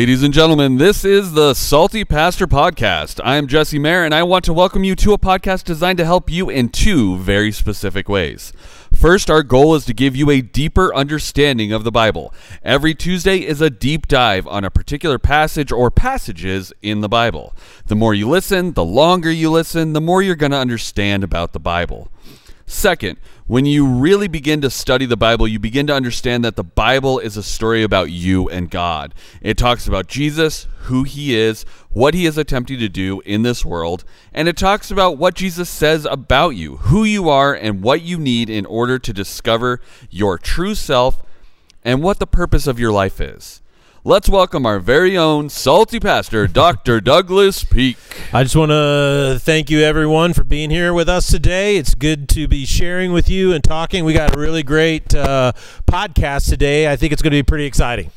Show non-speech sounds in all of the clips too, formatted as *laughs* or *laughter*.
Ladies and gentlemen, this is the Salty Pastor Podcast. I am Jesse Mayer, and I want to welcome you to a podcast designed to help you in two very specific ways. First, our goal is to give you a deeper understanding of the Bible. Every Tuesday is a deep dive on a particular passage or passages in the Bible. The more you listen, the longer you listen, the more you're going to understand about the Bible. Second, when you really begin to study the Bible, you begin to understand that the Bible is a story about you and God. It talks about Jesus, who he is, what he is attempting to do in this world, and it talks about what Jesus says about you, who you are, and what you need in order to discover your true self and what the purpose of your life is. Let's welcome our very own salty pastor, Dr. *laughs* Douglas Peake. I just want to thank you, everyone, for being here with us today. It's good to be sharing with you and talking. We got a really great uh, podcast today. I think it's going to be pretty exciting.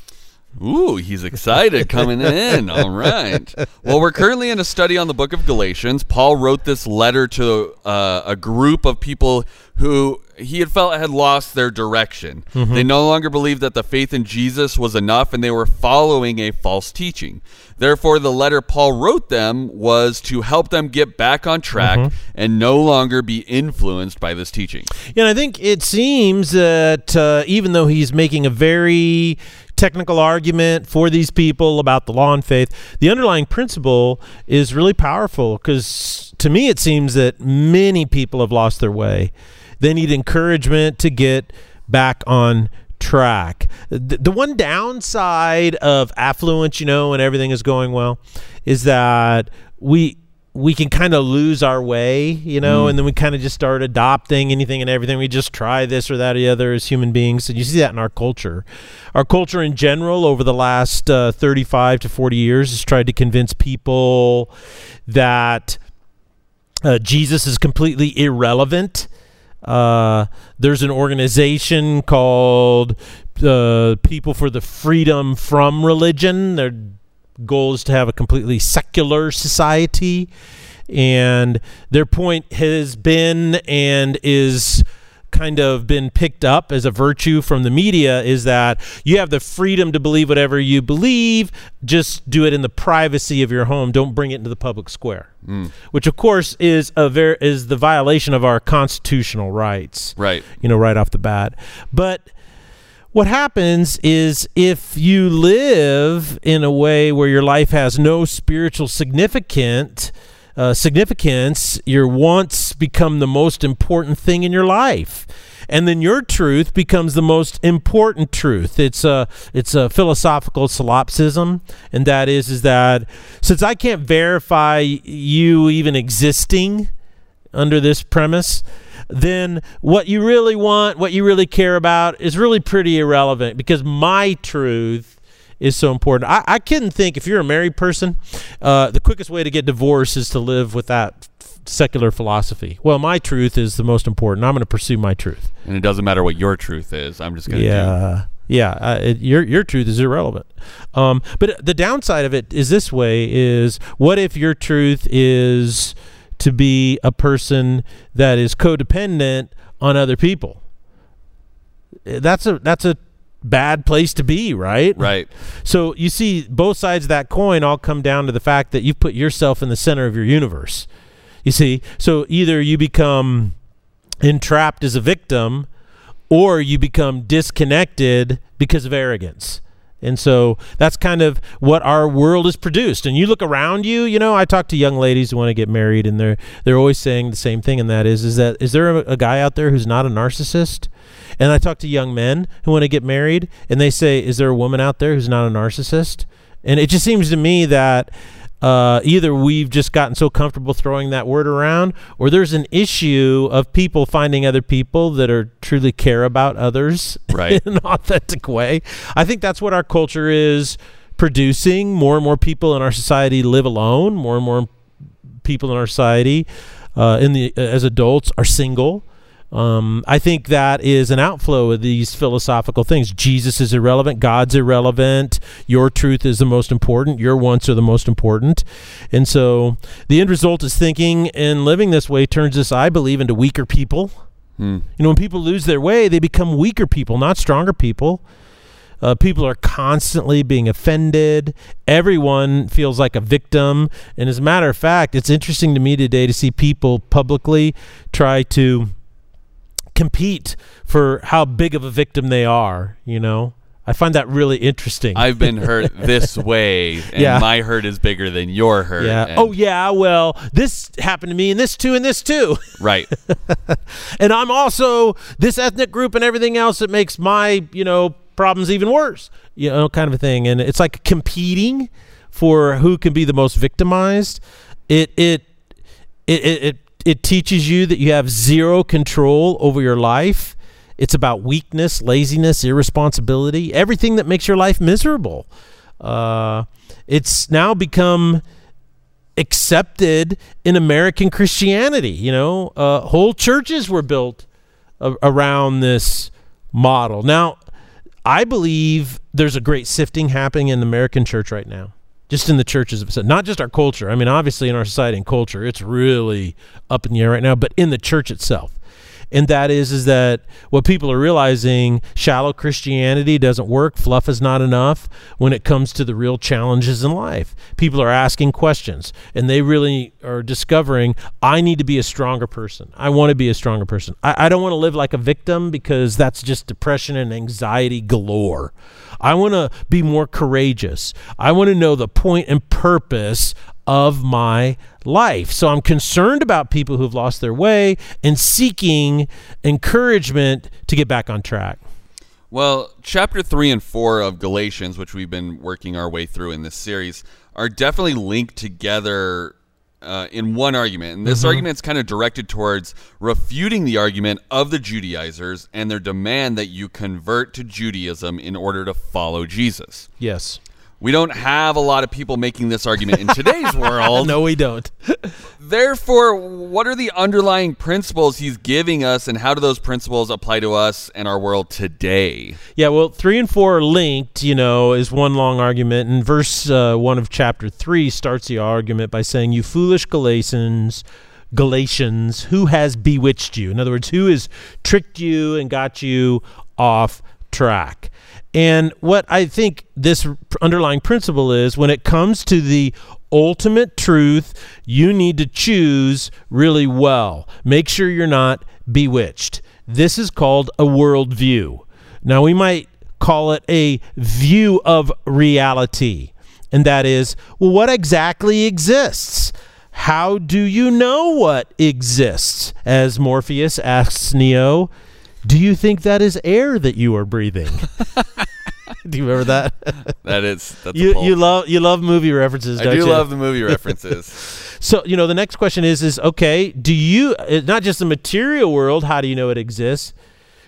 Ooh, he's excited coming in. All right. Well, we're currently in a study on the book of Galatians. Paul wrote this letter to uh, a group of people who he had felt had lost their direction. Mm-hmm. They no longer believed that the faith in Jesus was enough and they were following a false teaching. Therefore, the letter Paul wrote them was to help them get back on track mm-hmm. and no longer be influenced by this teaching. Yeah, and I think it seems that uh, even though he's making a very technical argument for these people about the law and faith, the underlying principle is really powerful because to me it seems that many people have lost their way. They need encouragement to get back on track. The, the one downside of affluence, you know, and everything is going well, is that we we can kind of lose our way, you know, mm. and then we kind of just start adopting anything and everything. We just try this or that or the other as human beings. And you see that in our culture. Our culture in general, over the last uh, 35 to 40 years, has tried to convince people that uh, Jesus is completely irrelevant. Uh, there's an organization called uh, People for the Freedom from Religion. They're goal is to have a completely secular society. And their point has been and is kind of been picked up as a virtue from the media is that you have the freedom to believe whatever you believe just do it in the privacy of your home don't bring it into the public square mm. which of course is a ver- is the violation of our constitutional rights right you know right off the bat but what happens is if you live in a way where your life has no spiritual significant uh, significance, your wants become the most important thing in your life. And then your truth becomes the most important truth. It's a it's a philosophical solipsism, and that is is that since I can't verify you even existing under this premise, then what you really want, what you really care about, is really pretty irrelevant because my truth is so important. I, I couldn't think if you're a married person, uh, the quickest way to get divorced is to live with that secular philosophy. Well, my truth is the most important. I'm going to pursue my truth, and it doesn't matter what your truth is. I'm just going to yeah. Do. Yeah, uh, it, your your truth is irrelevant. Um, but the downside of it is this way: is what if your truth is to be a person that is codependent on other people. Eh, that's a that's a bad place to be, right? Right. So you see both sides of that coin all come down to the fact that you put yourself in the center of your universe. You see, so either you become entrapped as a victim or you become disconnected because of arrogance. And so that's kind of what our world has produced. And you look around you, you know, I talk to young ladies who want to get married and they're they're always saying the same thing and that is is that is there a, a guy out there who's not a narcissist? And I talk to young men who want to get married and they say is there a woman out there who's not a narcissist? And it just seems to me that uh, either we've just gotten so comfortable throwing that word around, or there's an issue of people finding other people that are truly care about others *laughs* right. in an authentic way. I think that's what our culture is producing. More and more people in our society live alone. More and more people in our society, uh, in the as adults, are single. Um, I think that is an outflow of these philosophical things. Jesus is irrelevant. God's irrelevant. Your truth is the most important. Your wants are the most important. And so the end result is thinking and living this way turns us, I believe, into weaker people. Hmm. You know, when people lose their way, they become weaker people, not stronger people. Uh, people are constantly being offended. Everyone feels like a victim. And as a matter of fact, it's interesting to me today to see people publicly try to compete for how big of a victim they are, you know? I find that really interesting. I've been hurt *laughs* this way, and Yeah. my hurt is bigger than your hurt. yeah. Oh, yeah. Well, this happened to me, and this too, and this too. *laughs* right. and I'm also this ethnic group and everything else that makes my, you know, problems even worse. You know, kind of a thing. And it's like competing for who can be the most victimized. It it it it it, it teaches you that you have zero control over your life. It's about weakness, laziness, irresponsibility, everything that makes your life miserable. Uh, it's now become accepted in American Christianity. You know, uh, whole churches were built a- around this model. Now, I believe there's a great sifting happening in the American church right now. Just in the churches, not just our culture. I mean, obviously in our society and culture, it's really up in the air right now, but in the church itself. And that is is that what people are realizing shallow christianity doesn't work fluff is not enough when it comes to the real challenges in life. People are asking questions and they really are discovering i need to be a stronger person. I want to be a stronger person. I, I don't want to live like a victim because that's just depression and anxiety galore I want to be more courageous. I want to know the point and purpose of my life. So I'm concerned about people who've lost their way and seeking encouragement to get back on track. Well, chapter 3 and 4 of Galatians, which we've been working our way through in this series, are definitely linked together uh, in one argument. And this Mm-hmm. argument is kind of directed towards refuting the argument of the Judaizers and their demand that you convert to Judaism in order to follow Jesus. Yes. We don't have a lot of people making this argument in today's *laughs* world. No, we don't. Therefore, what are the underlying principles he's giving us, and how do those principles apply to us and our world today? Yeah, well, three and four are linked, you know, is one long argument. And verse uh, one of chapter three starts the argument by saying, You foolish Galatians, Galatians, who has bewitched you? In other words, who has tricked you and got you off track? And what I think this underlying principle is when it comes to the ultimate truth, you need to choose really well. Make sure you're not bewitched. This is called a worldview. Now, we might call it a view of reality, and that is, well, what exactly exists? How do you know what exists? As Morpheus asks Neo, do you think that is air that you are breathing? *laughs* do you remember that? *laughs* That is that's you you love you love movie references, I don't do you? love the movie *laughs* references. So you know the next question is is okay? Do you uh, not just the material world? How do you know it exists?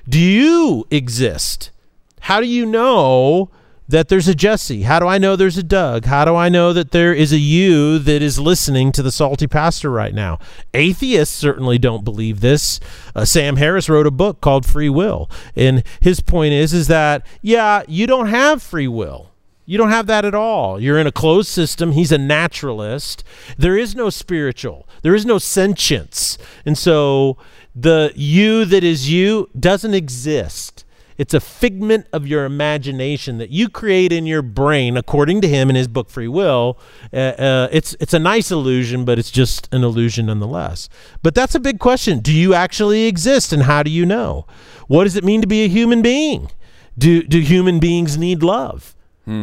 Do you exist? How do you know that there's a Jesse? How do I know there's a Doug? How do I know that there is a you that is listening to the salty pastor right now? Atheists certainly don't believe this. Uh, Sam Harris wrote a book called Free Will, and his point is is that yeah, you don't have free will. You don't have that at all. You're in a closed system. He's a naturalist. There is no spiritual. There is no sentience. And so the you that is you doesn't exist. It's a figment of your imagination that you create in your brain, according to him in his book Free Will. Uh, uh, it's it's a nice illusion, but it's just an illusion nonetheless. But that's a big question: Do you actually exist, and how do you know? What does it mean to be a human being? Do do human beings need love?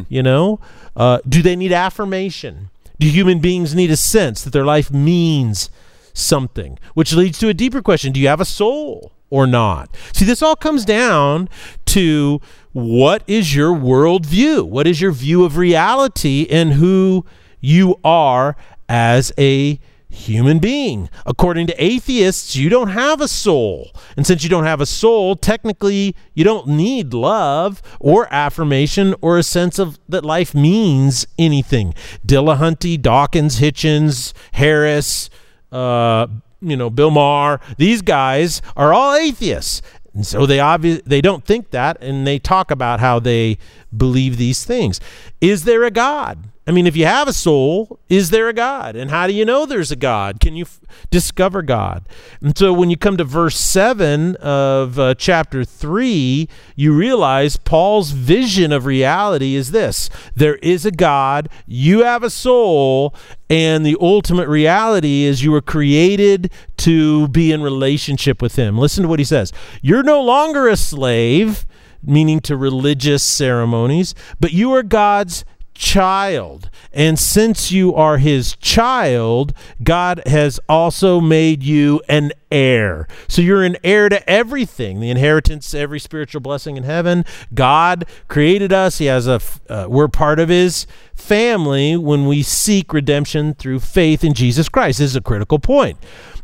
You know, uh, do they need affirmation? Do human beings need a sense that their life means something? Which leads to a deeper question: Do you have a soul or not? See, this all comes down to what is your worldview? What is your view of reality and who you are as a human being. According to atheists, you don't have a soul. And since you don't have a soul, technically you don't need love or affirmation or a sense of that life means anything. Dillahunty, Dawkins, Hitchens, Harris, uh, you know, Bill Maher, these guys are all atheists. And so they obvi- they don't think that and they talk about how they believe these things. Is there a God? I mean, if you have a soul, is there a God? And how do you know there's a God? Can you f- discover God? And so when you come to verse 7 of uh, chapter 3, you realize Paul's vision of reality is this there is a God, you have a soul, and the ultimate reality is you were created to be in relationship with Him. Listen to what he says You're no longer a slave meaning to religious ceremonies, but you are God's child. And since you are his child, God has also made you an heir. So you're an heir to everything the inheritance, every spiritual blessing in heaven. God created us. He has a, uh, we're part of his family when we seek redemption through faith in Jesus Christ. This is a critical point.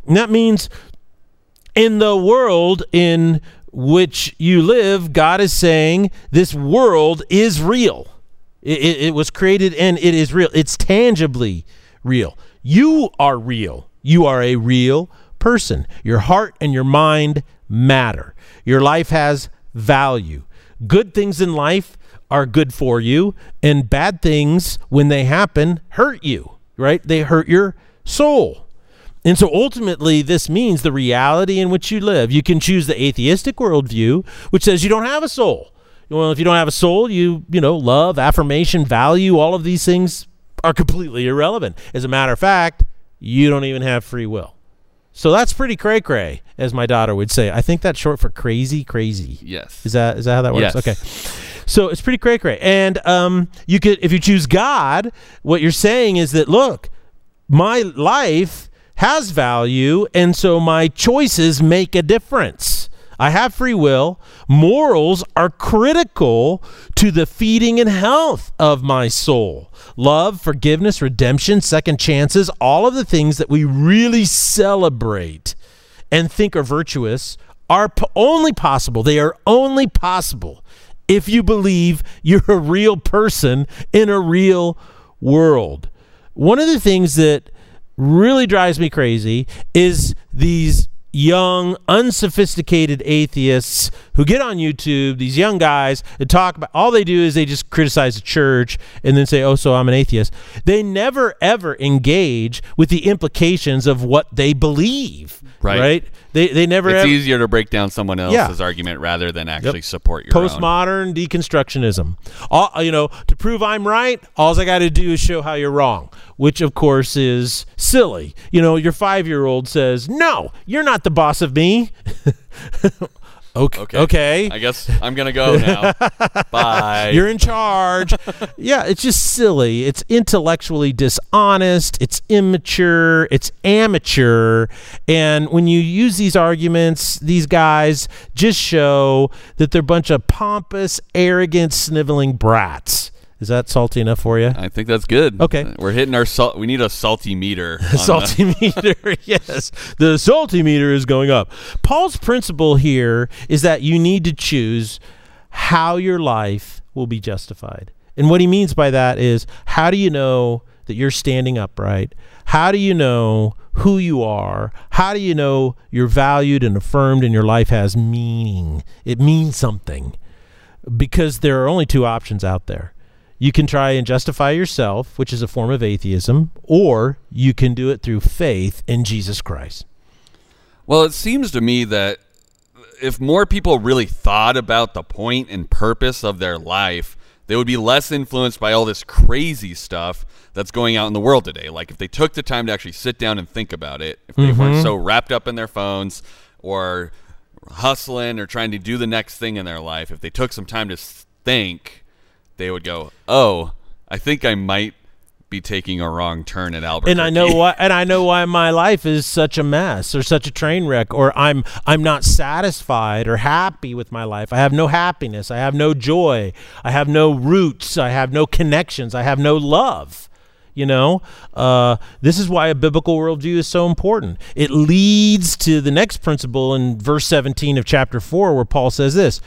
And that means in the world in which you live, God is saying this world is real. It, it, it, was created and it is real. It's tangibly real. You are real. You are a real person. Your heart and your mind matter. Your life has value. Good things in life are good for you, and bad things, when they happen, hurt you, right? They hurt your soul. And so ultimately, this means the reality in which you live. You can choose the atheistic worldview, which says you don't have a soul. Well, if you don't have a soul, you, you know, love, affirmation, value, all of these things are completely irrelevant. As a matter of fact, you don't even have free will. So that's pretty cray cray, as my daughter would say. I think that's short for crazy, crazy. Yes. Is that is that how that works? Yes. Okay. So it's pretty cray cray. And um, you could, if you choose God, what you're saying is that look, my life has value, and so my choices make a difference. I have free will. Morals are critical to the feeding and health of my soul. Love, forgiveness, redemption, second chances, all of the things that we really celebrate and think are virtuous are only possible. They are only possible if you believe you're a real person in a real world. One of the things that really drives me crazy is these young, unsophisticated atheists who get on YouTube, these young guys, and talk about all they do is they just criticize the church and then say, oh, so I'm an atheist. They never, ever engage with the implications of what they believe. Right. Right? They, they never It's ever. easier to break down someone else's Yeah. argument rather than actually support your own. postmodern deconstructionism. All, you know, to prove I'm right, all I got to do is show how you're wrong, which of course is silly. You know, your five year old says, "No, you're not the boss of me." *laughs* okay, Okay. okay. I guess I'm gonna go now. *laughs* Bye. You're in charge. yeah, it's just silly. It's intellectually dishonest. It's immature. It's amateur. And when you use these arguments, these guys just show that they're a bunch of pompous, arrogant, sniveling brats. Is that salty enough for you? I think that's good. Okay. Uh, we're hitting our salt. We need a salty meter. *laughs* the- salty meter *laughs* yes the salty meter is going up paul's principle here is that you need to choose how your life will be justified and what he means by that is how do you know that you're standing upright how do you know who you are how do you know you're valued and affirmed and your life has meaning it means something because there are only two options out there. You can try and justify yourself, which is a form of atheism, or you can do it through faith in Jesus Christ. Well, it seems to me that if more people really thought about the point and purpose of their life, they would be less influenced by all this crazy stuff that's going out in the world today. Like if they took the time to actually sit down and think about it, if they weren't mm-hmm. so wrapped up in their phones or hustling or trying to do the next thing in their life, if they took some time to think, they would go, "Oh, I think I might be taking a wrong turn at Albuquerque." And I know why and I know why my life is such a mess or such a train wreck or I'm I'm not satisfied or happy with my life. I have no happiness, I have no joy, I have no roots, I have no connections, I have no love. You know, uh, this is why a biblical worldview is so important. It leads to the next principle in verse 17 of chapter 4, where Paul says this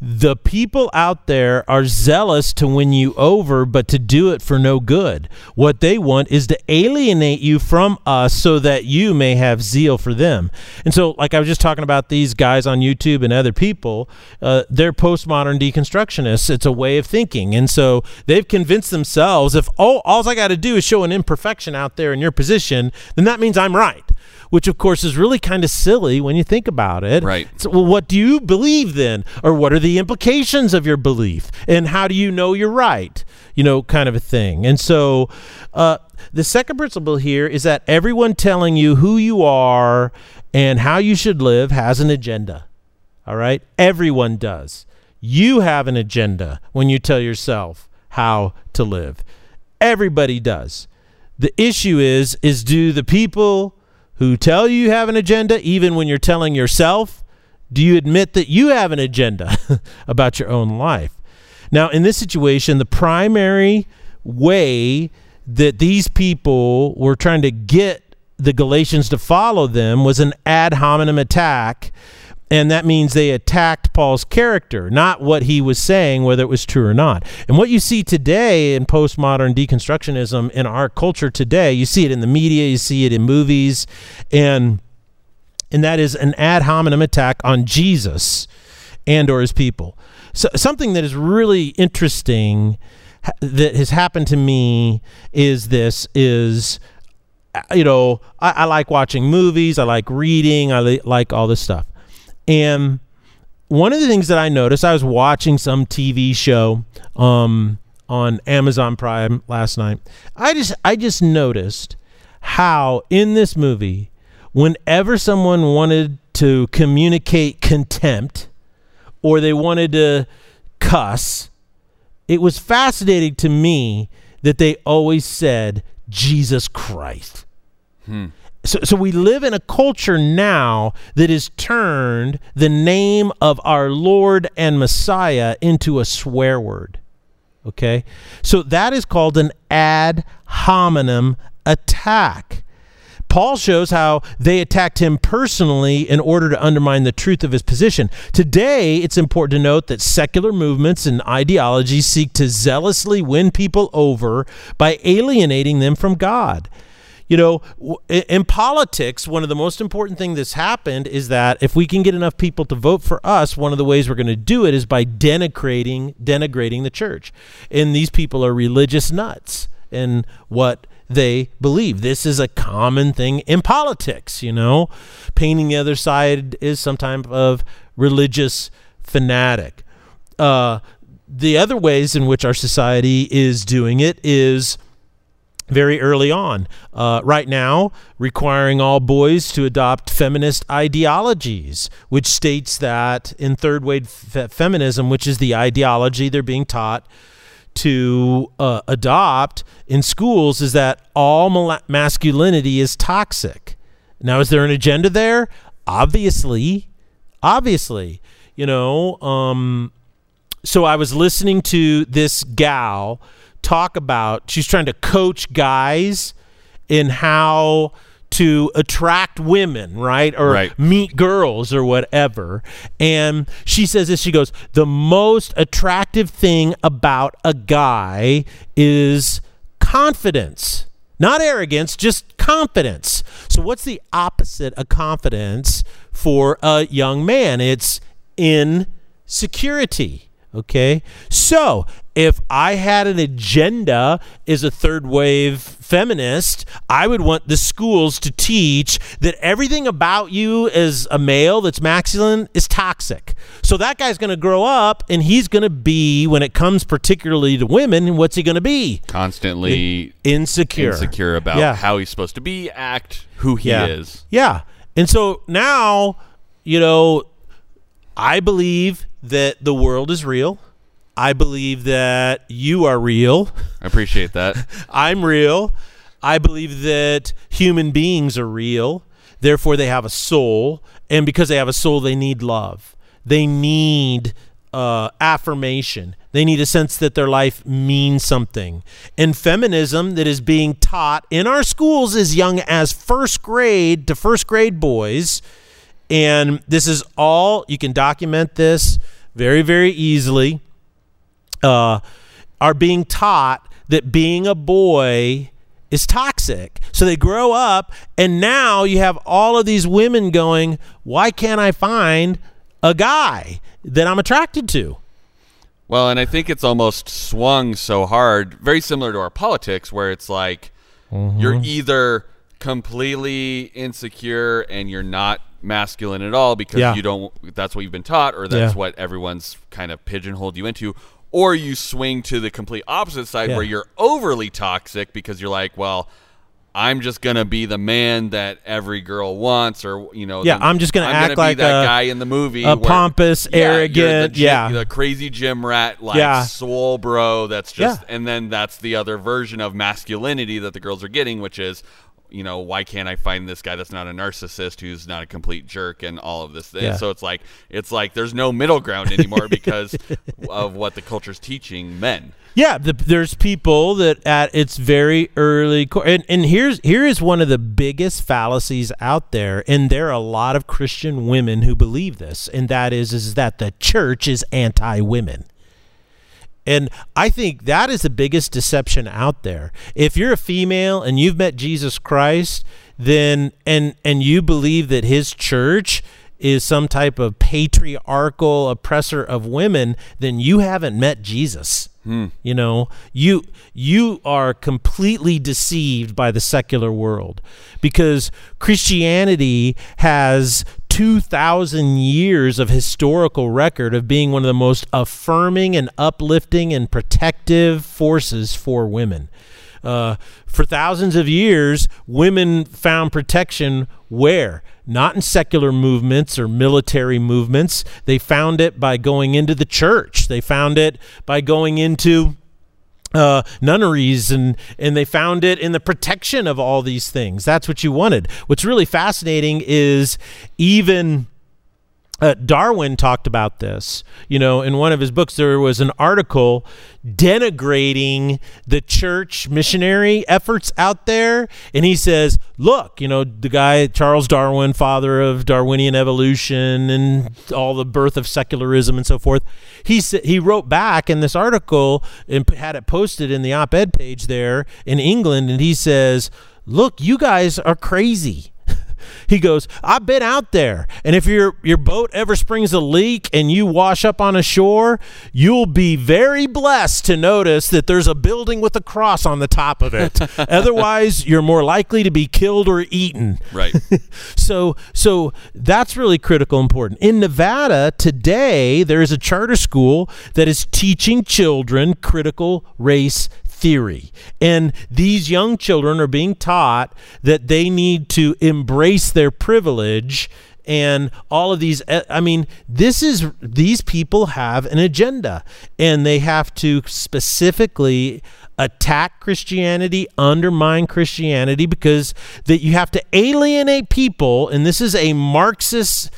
The people out there are zealous to win you over, but to do it for no good. What they want is to alienate you from us so that you may have zeal for them. And so, like I was just talking about these guys on YouTube and other people, uh, they're postmodern deconstructionists. It's a way of thinking. And so they've convinced themselves if, oh, all I got to do is show an imperfection out there in your position, then that means I'm right. Which, of course, is really kind of silly when you think about it. Right. So, well, what do you believe then? Or what are the implications of your belief? And how do you know you're right? You know, kind of a thing. And so, uh, the second principle here is that everyone telling you who you are and how you should live has an agenda. All right? Everyone does. You have an agenda when you tell yourself how to live. Everybody does. The issue is is do the people who tell you you have an agenda even when you're telling yourself do you admit that you have an agenda *laughs* about your own life? Now, in this situation, the primary way that these people were trying to get the Galatians to follow them was an ad hominem attack and that means they attacked Paul's character, not what he was saying, whether it was true or not. And what you see today in postmodern deconstructionism in our culture today, you see it in the media, you see it in movies, and and that is an ad hominem attack on Jesus and or his people. So something that is really interesting that has happened to me is this is uh, you know I, I like watching movies i like reading i li- like all this stuff and one of the things that I noticed, I was watching some TV show um, on Amazon Prime last night. I just I just noticed how in this movie, whenever someone wanted to communicate contempt or they wanted to cuss, it was fascinating to me that they always said Jesus Christ. Hmm so, so we live in a culture now that has turned the name of our Lord and Messiah into a swear word. Okay? So that is called an ad hominem attack. Paul shows how they attacked him personally in order to undermine the truth of his position. Today, it's important to note that secular movements and ideologies seek to zealously win people over by alienating them from God you know, in politics, one of the most important things that's happened is that if we can get enough people to vote for us, one of the ways we're going to do it is by denigrating denigrating the church. And these people are religious nuts in what they believe. This is a common thing in politics, you know. Painting the other side is some type of religious fanatic. Uh, the other ways in which our society is doing it is very early on. Uh, right now, requiring all boys to adopt feminist ideologies, which states that in third wave fe- feminism, which is the ideology they're being taught to uh, adopt in schools, is that all mal- masculinity is toxic. Now, is there an agenda there? Obviously. Obviously. You know, um, so I was listening to this gal talk about she's trying to coach guys in how to attract women, right? Or right. meet girls or whatever. And she says this she goes, The most attractive thing about a guy is confidence. Not arrogance, just confidence. So, what's the opposite of confidence for a young man? It's insecurity. Okay. So if I had an agenda as a third wave feminist, I would want the schools to teach that everything about you as a male that's masculine is toxic. So that guy's going to grow up and he's going to be, when it comes particularly to women, what's he going to be? Constantly insecure. Insecure about yeah. how he's supposed to be, act, who he yeah. is. Yeah. And so now, you know, I believe that the world is real. I believe that you are real. I appreciate that. *laughs* I'm real. I believe that human beings are real. Therefore, they have a soul. And because they have a soul, they need love. They need uh, affirmation. They need a sense that their life means something. And feminism that is being taught in our schools as young as first grade to first grade boys. And this is all, you can document this very, very easily, uh, are being taught that being a boy is toxic. So they grow up, and now you have all of these women going, Why can't I find a guy that I'm attracted to? Well, and I think it's almost swung so hard, very similar to our politics, where it's like Mm-hmm. you're either completely insecure and you're not masculine at all because Yeah. you don't that's what you've been taught or that's Yeah. what everyone's kind of pigeonholed you into or you swing to the complete opposite side Yeah. where you're overly toxic because you're like well I'm just gonna be the man that every girl wants, or you know, Yeah, the- I'm just gonna act be like that a- guy in the movie, a where- pompous, Yeah, you're the arrogant, yeah. the crazy gym rat, like Yeah. soul bro. That's just, Yeah. and then that's the other version of masculinity that the girls are getting, which is, you know, why can't I find this guy that's not a narcissist, who's not a complete jerk, and all of this thing. Yeah. So it's like, it's like there's no middle ground anymore *laughs* because of what the culture's teaching men. Yeah, the, there's people that at its very early core, and, and here's here is one of the biggest fallacies out there, and there are a lot of Christian women who believe this, and that is is that the church is anti-women. And I think that is the biggest deception out there. If you're a female and you've met Jesus Christ, then and and you believe that his church is some type of patriarchal oppressor of women, then you haven't met Jesus. Hmm. You know, you you are completely deceived by the secular world because Christianity has 2000 years of historical record of being one of the most affirming and uplifting and protective forces for women. Uh, for thousands of years, women found protection where? Not in secular movements or military movements. They found it by going into the church. They found it by going into uh, nunneries and and they found it in the protection of all these things. That's what you wanted. What's really fascinating is even uh, Darwin talked about this. You know, in one of his books, there was an article denigrating the church missionary efforts out there. And he says, look, you know, the guy, Charles Darwin, father of Darwinian evolution and all the birth of secularism and so forth, he, sa- he wrote back in this article and had it posted in the op ed page there in England. And he says, look, you guys are crazy. He goes, I've been out there, and if your your boat ever springs a leak and you wash up on a shore, you'll be very blessed to notice that there's a building with a cross on the top of it. *laughs* Otherwise, you're more likely to be killed or eaten. Right. *laughs* So so that's really critical important. In Nevada today, there is a charter school that is teaching children critical race theory. And these young children are being taught that they need to embrace their privilege and all of these eh, I mean this is these people have an agenda and they have to specifically attack Christianity, undermine Christianity because that you have to alienate people and this is a Marxist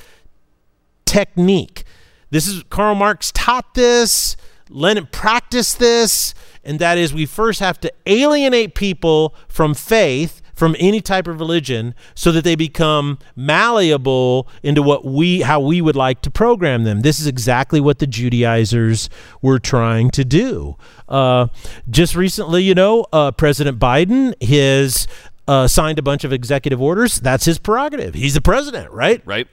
technique. This is Karl Marx taught this, Lenin practiced this, and that is we first have to alienate people from faith, from any type of religion, so that they become malleable into what we how we would like to program them. This is exactly what the Judaizers were trying to do. Uh, just recently, you know, uh, President Biden has uh, signed a bunch of executive orders. That's his prerogative. He's the president, right? Right.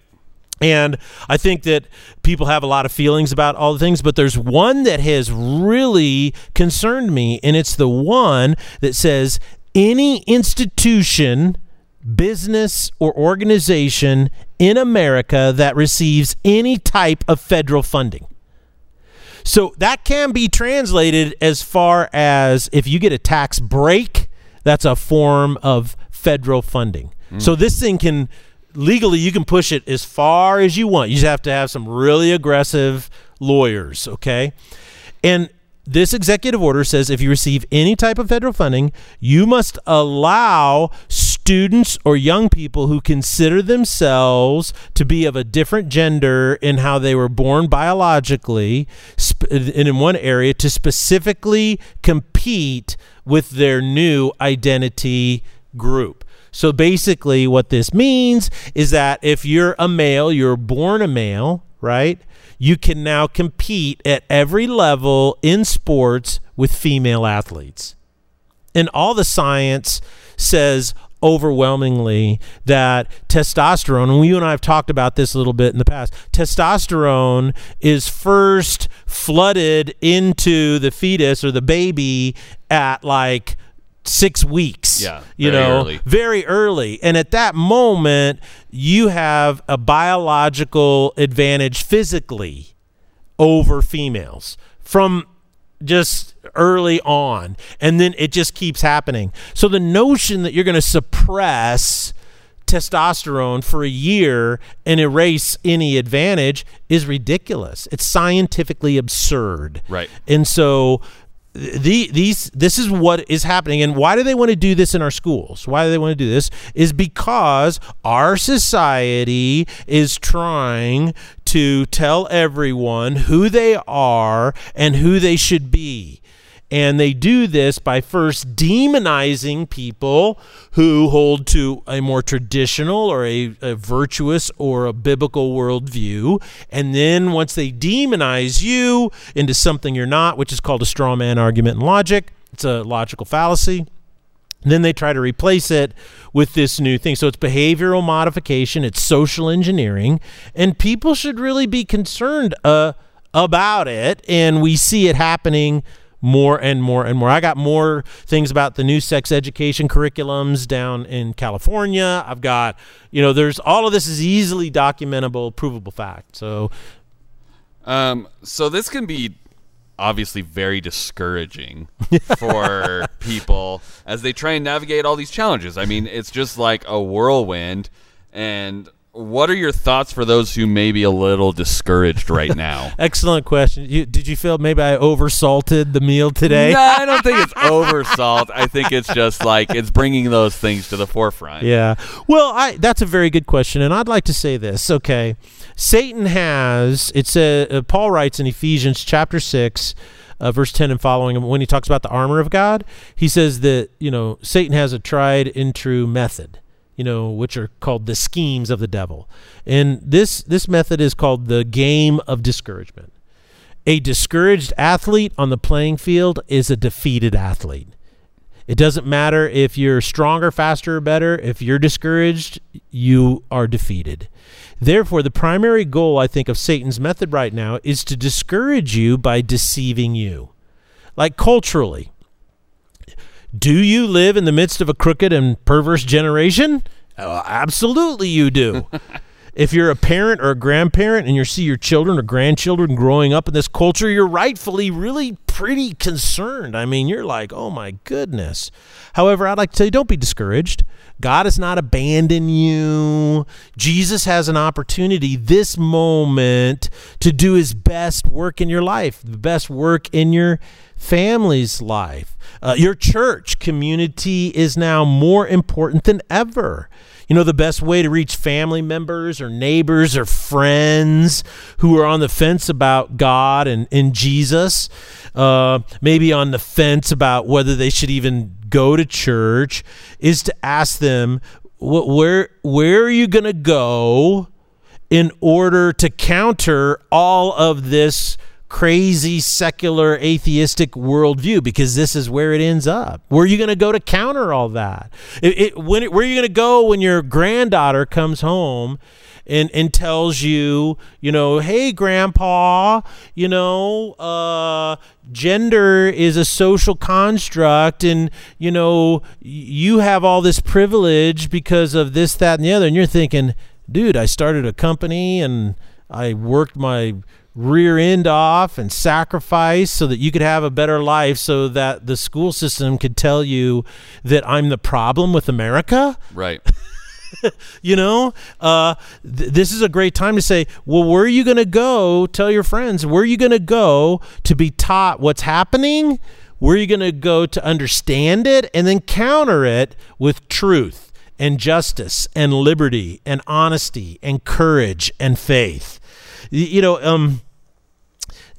And I think that people have a lot of feelings about all the things, but there's one that has really concerned me, and it's the one that says any institution, business, or organization in America that receives any type of federal funding. So that can be translated as far as if you get a tax break, that's a form of federal funding. So this thing can legally you can push it as far as you want. You just have to have some really aggressive lawyers, okay? And this executive order says if you receive any type of federal funding, you must allow students or young people who consider themselves to be of a different gender in how they were born biologically sp- and in one area to specifically compete with their new identity group. So basically, what this means is that if you're a male, you're born a male, right? You can now compete at every level in sports with female athletes. And all the science says overwhelmingly that testosterone, and you and I have talked about this a little bit in the past, testosterone is first flooded into the fetus or the baby at like six weeks. Yeah, you know, early. very early. And at that moment, you have a biological advantage physically over females from just early on. And then it just keeps happening. So the notion that you're going to suppress testosterone for a year and erase any advantage is ridiculous. It's scientifically absurd. Right. And so the these this is what is happening and why do they want to do this in our schools? Why do they want to do this? Is because our society is trying to tell everyone who they are and who they should be and they do this by first demonizing people who hold to a more traditional or a, a, virtuous or a biblical worldview. And then once they demonize you into something you're not, which is called a straw man argument and logic, it's a logical fallacy. Then they try to replace it with this new thing. So it's behavioral modification, it's social engineering, and people should really be concerned uh, about it. And we see it happening more and more and more. I got more things about the new sex education curriculums down in California. I've got, you know, there's all of this is easily documentable, provable fact. So, um, so this can be obviously very discouraging *laughs* for people as they try and navigate all these challenges. I mean, it's just like a whirlwind and what are your thoughts for those who may be a little discouraged right *laughs* now? Excellent question. You, did you feel maybe I oversalted the meal today? no, I don't think it's *laughs* oversalt. I think it's just like it's bringing those things to the forefront. Yeah. Well, I that's a very good question, and I'd like to say this. Okay, Satan has. It's a uh, Paul writes in Ephesians chapter six. Uh, verse 10 and following when he talks about the armor of god he says that you know satan has a tried and true method you know, which are called the schemes of the devil. And this this method is called the game of discouragement. A discouraged athlete on the playing field is a defeated athlete. It doesn't matter if you're stronger, faster, or better. If you're discouraged, you are defeated. Therefore, the primary goal, I think, of Satan's method right now is to discourage you by deceiving you. Like culturally, do you live in the midst of a crooked and perverse generation? Uh, absolutely, you do. *laughs* if you're a parent or a grandparent and you see your children or grandchildren growing up in this culture, you're rightfully really pretty concerned. I mean, you're like, oh my goodness. However, I'd like to tell you don't be discouraged. God has not abandoned you. Jesus has an opportunity this moment to do his best work in your life, the best work in your family's life. Uh, your church community is now more important than ever. You know, the best way to reach family members or neighbors or friends who are on the fence about God and, and Jesus, uh, maybe on the fence about whether they should even go to church, is to ask them, where, where are you going to go in order to counter all of this? Crazy secular atheistic worldview because this is where it ends up. Where are you going to go to counter all that? It, it, when where are you going to go when your granddaughter comes home and, and tells you, you know, hey, grandpa, you know, uh, gender is a social construct and, you know, you have all this privilege because of this, that, and the other. And you're thinking, dude, I started a company and I worked my rear end off and sacrifice so that you could have a better life so that the school system could tell you that I'm the problem with America. Right. *laughs* you know, uh, th- this is a great time to say, well, where are you going to go? Tell your friends, where are you going to go to be taught what's happening? Where are you going to go to understand it and then counter it with truth? and justice and liberty and honesty and courage and faith. You know, um,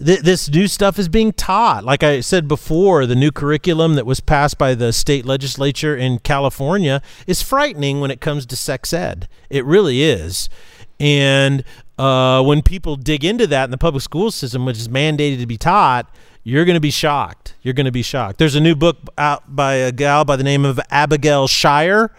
th- this new stuff is being taught. Like I said before, the new curriculum that was passed by the state legislature in California is frightening when it comes to sex ed. It really is. And uh, when people dig into that in the public school system, which is mandated to be taught, you're going to be shocked. You're going to be shocked. There's a new book out by a gal by the name of Abigail Shrier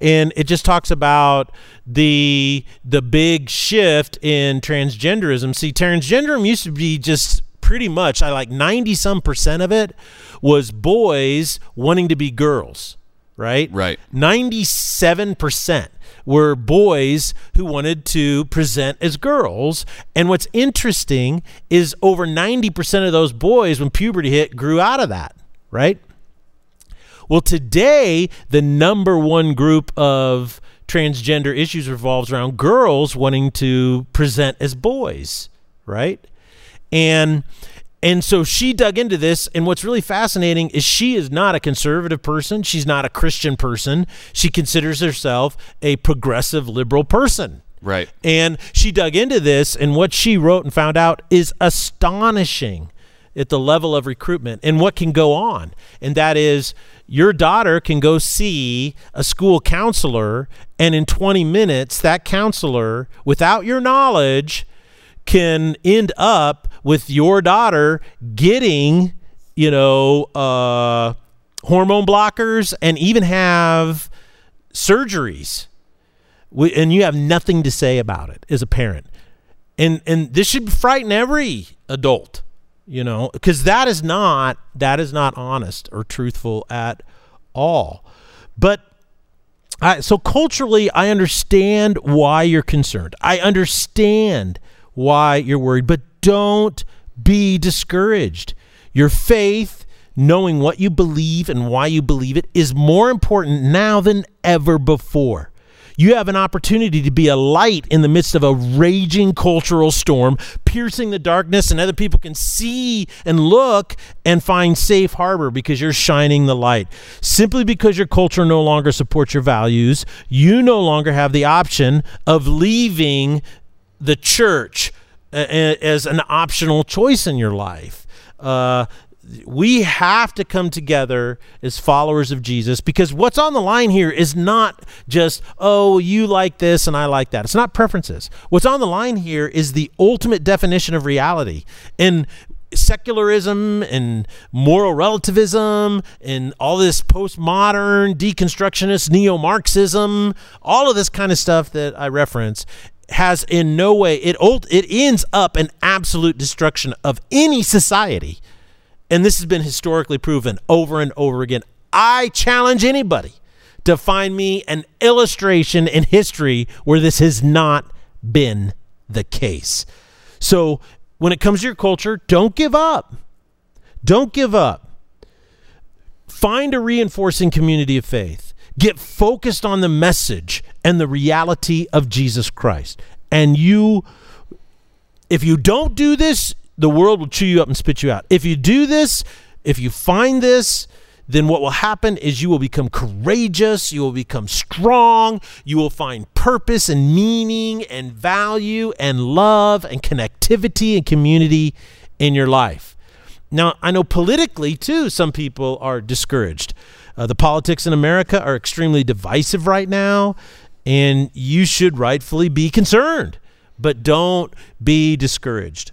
and it just talks about the the big shift in transgenderism. See, transgenderism used to be just pretty much I like 90 some percent of it was boys wanting to be girls, right? Right. 97% were boys who wanted to present as girls. And what's interesting is over 90% of those boys, when puberty hit, grew out of that, right? Well, today, the number one group of transgender issues revolves around girls wanting to present as boys, right? And and so she dug into this and what's really fascinating is she is not a conservative person, she's not a Christian person. She considers herself a progressive liberal person. Right. And she dug into this and what she wrote and found out is astonishing at the level of recruitment and what can go on. And that is your daughter can go see a school counselor, and in 20 minutes, that counselor, without your knowledge, can end up with your daughter getting, you know, uh, hormone blockers and even have surgeries. We, and you have nothing to say about it as a parent. And, and this should frighten every adult you know because that is not that is not honest or truthful at all. But I, so culturally i understand why you're concerned. I understand why you're worried but don't be discouraged. Your faith knowing what you believe and why you believe it is more important now than ever before you have an opportunity to be a light in the midst of a raging cultural storm, piercing the darkness, and other people can see and look and find safe harbor because you're shining the light. Simply because your culture no longer supports your values, you no longer have the option of leaving the church as an optional choice in your life. Uh, we have to come together as followers of Jesus because what's on the line here is not just, oh, you like this and I like that. It's not preferences. What's on the line here is the ultimate definition of reality. And secularism and moral relativism and all this postmodern deconstructionist neo-marxism all of this kind of stuff that i reference has in no way it old it ends up an absolute destruction of any society and this has been historically proven over and over again. I challenge anybody to find me an illustration in history where this has not been the case. So, when it comes to your culture, don't give up. Don't give up. Find a reinforcing community of faith. Get focused on the message and the reality of Jesus Christ. And you, if you don't do this, the world will chew you up and spit you out. If you do this, if you find this, then what will happen is you will become courageous, you will become strong, you will find purpose and meaning and value and love and connectivity and community in your life. Now, I know politically too, some people are discouraged. Uh, the politics in America are extremely divisive right now, and you should rightfully be concerned, but don't be discouraged.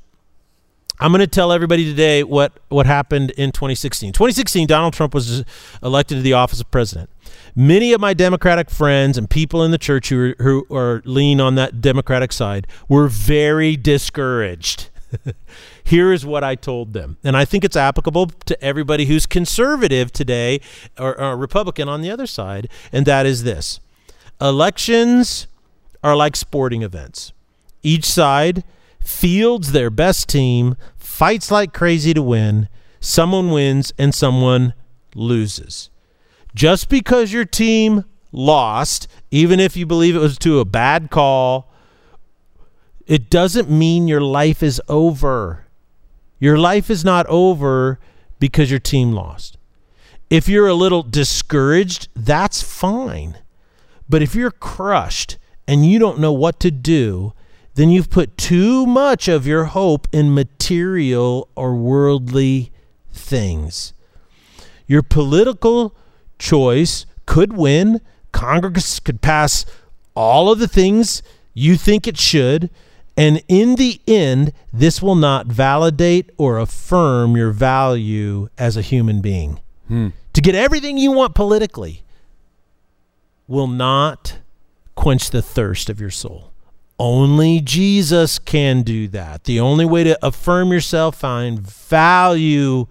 I'm going to tell everybody today what, what happened in 2016. 2016, Donald Trump was elected to the office of president. Many of my Democratic friends and people in the church who are, who are lean on that Democratic side were very discouraged. *laughs* Here is what I told them, and I think it's applicable to everybody who's conservative today or, or Republican on the other side, and that is this elections are like sporting events. Each side fields their best team, fights like crazy to win. Someone wins and someone loses. Just because your team lost, even if you believe it was to a bad call, it doesn't mean your life is over. Your life is not over because your team lost. If you're a little discouraged, that's fine. But if you're crushed and you don't know what to do, then you've put too much of your hope in material or worldly things. Your political choice could win. Congress could pass all of the things you think it should. And in the end, this will not validate or affirm your value as a human being. Hmm. To get everything you want politically will not quench the thirst of your soul. Only Jesus can do that. The only way to affirm yourself, find value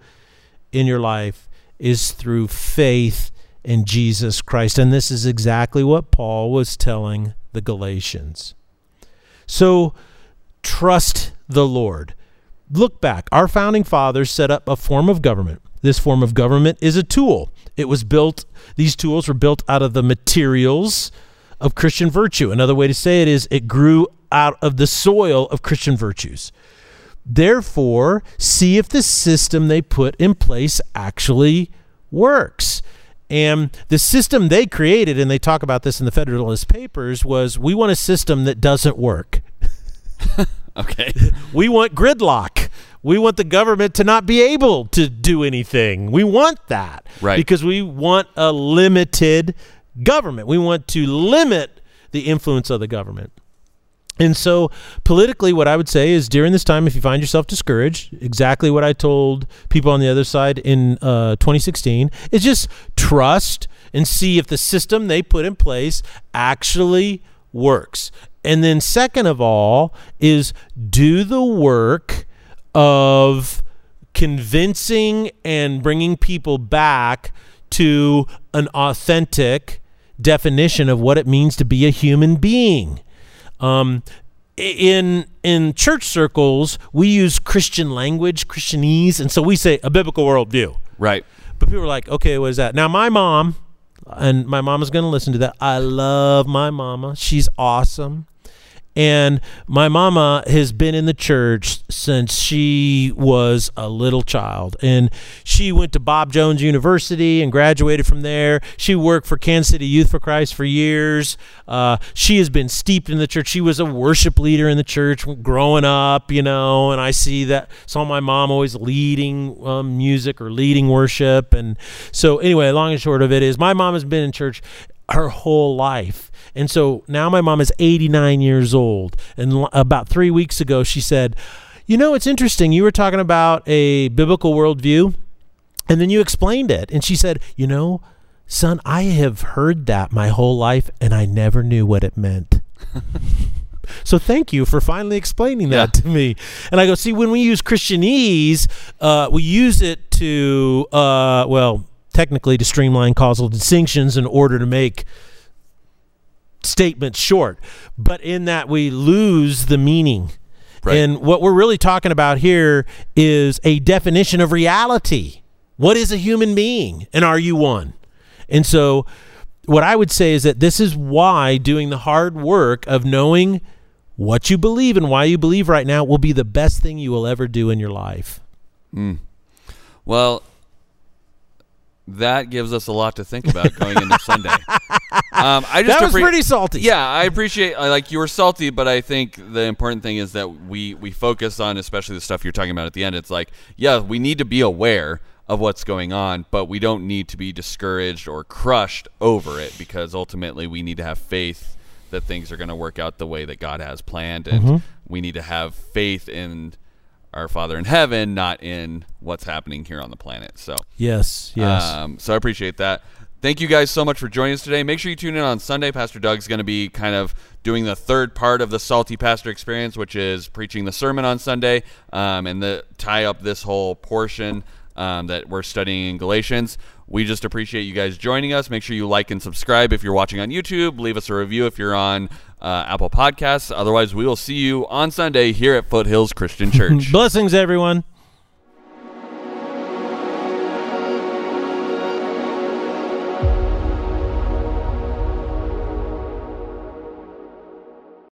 in your life, is through faith in Jesus Christ. And this is exactly what Paul was telling the Galatians. So trust the Lord. Look back. Our founding fathers set up a form of government. This form of government is a tool. It was built, these tools were built out of the materials of Christian virtue. Another way to say it is it grew out of the soil of Christian virtues. Therefore, see if the system they put in place actually works. And the system they created, and they talk about this in the Federalist Papers, was we want a system that doesn't work. *laughs* Okay. *laughs* We want gridlock. We want the government to not be able to do anything. We want that. Right. Because we want a limited government. We want to limit the influence of the government. And so, politically, what I would say is during this time, if you find yourself discouraged, exactly what I told people on the other side in uh, 2016 is just trust and see if the system they put in place actually works. And then, second of all, is do the work of convincing and bringing people back to an authentic definition of what it means to be a human being. Um, in in church circles, we use Christian language, Christianese, and so we say a biblical worldview. Right. But people are like, okay, what is that? Now, my mom, and my mom is going to listen to that. I love my mama. She's awesome. And my mama has been in the church since she was a little child. And she went to Bob Jones University and graduated from there. She worked for Kansas City Youth for Christ for years. Uh, she has been steeped in the church. She was a worship leader in the church growing up, you know. And I see that, saw my mom always leading um, music or leading worship. And so, anyway, long and short of it is my mom has been in church her whole life. And so now my mom is 89 years old. And l- about three weeks ago, she said, You know, it's interesting. You were talking about a biblical worldview, and then you explained it. And she said, You know, son, I have heard that my whole life, and I never knew what it meant. *laughs* So thank you for finally explaining that Yeah. to me. And I go, see, when we use Christianese, uh, we use it to, uh, well, technically to streamline causal distinctions in order to make statements short. But in that, we lose the meaning. Right. And what we're really talking about here is a definition of reality. What is a human being? And are you one? And so, what I would say is that this is why doing the hard work of knowing what you believe and why you believe right now will be the best thing you will ever do in your life. Hmm. Well, that gives us a lot to think about going into Sunday. *laughs* Um, I just That was pretty salty. Yeah, I appreciate. I like you were salty, but I think the important thing is that we we focus on, especially the stuff you're talking about at the end. It's like, yeah, we need to be aware of what's going on, but we don't need to be discouraged or crushed over it because ultimately we need to have faith that things are going to work out the way that God has planned, and Mm-hmm. we need to have faith in our Father in heaven, not in what's happening here on the planet. So. Yes, yes. Um, so I appreciate that. Thank you guys so much for joining us today. Make sure you tune in on Sunday. Pastor Doug's going to be kind of doing the third part of the Salty Pastor experience, which is preaching the sermon on Sunday um, and the tie up this whole portion um, that we're studying in Galatians. We just appreciate you guys joining us. Make sure you like and subscribe if you're watching on YouTube. Leave us a review if you're on uh, Apple Podcasts. Otherwise, we will see you on Sunday here at Foothills Christian *laughs* Church. Blessings, everyone.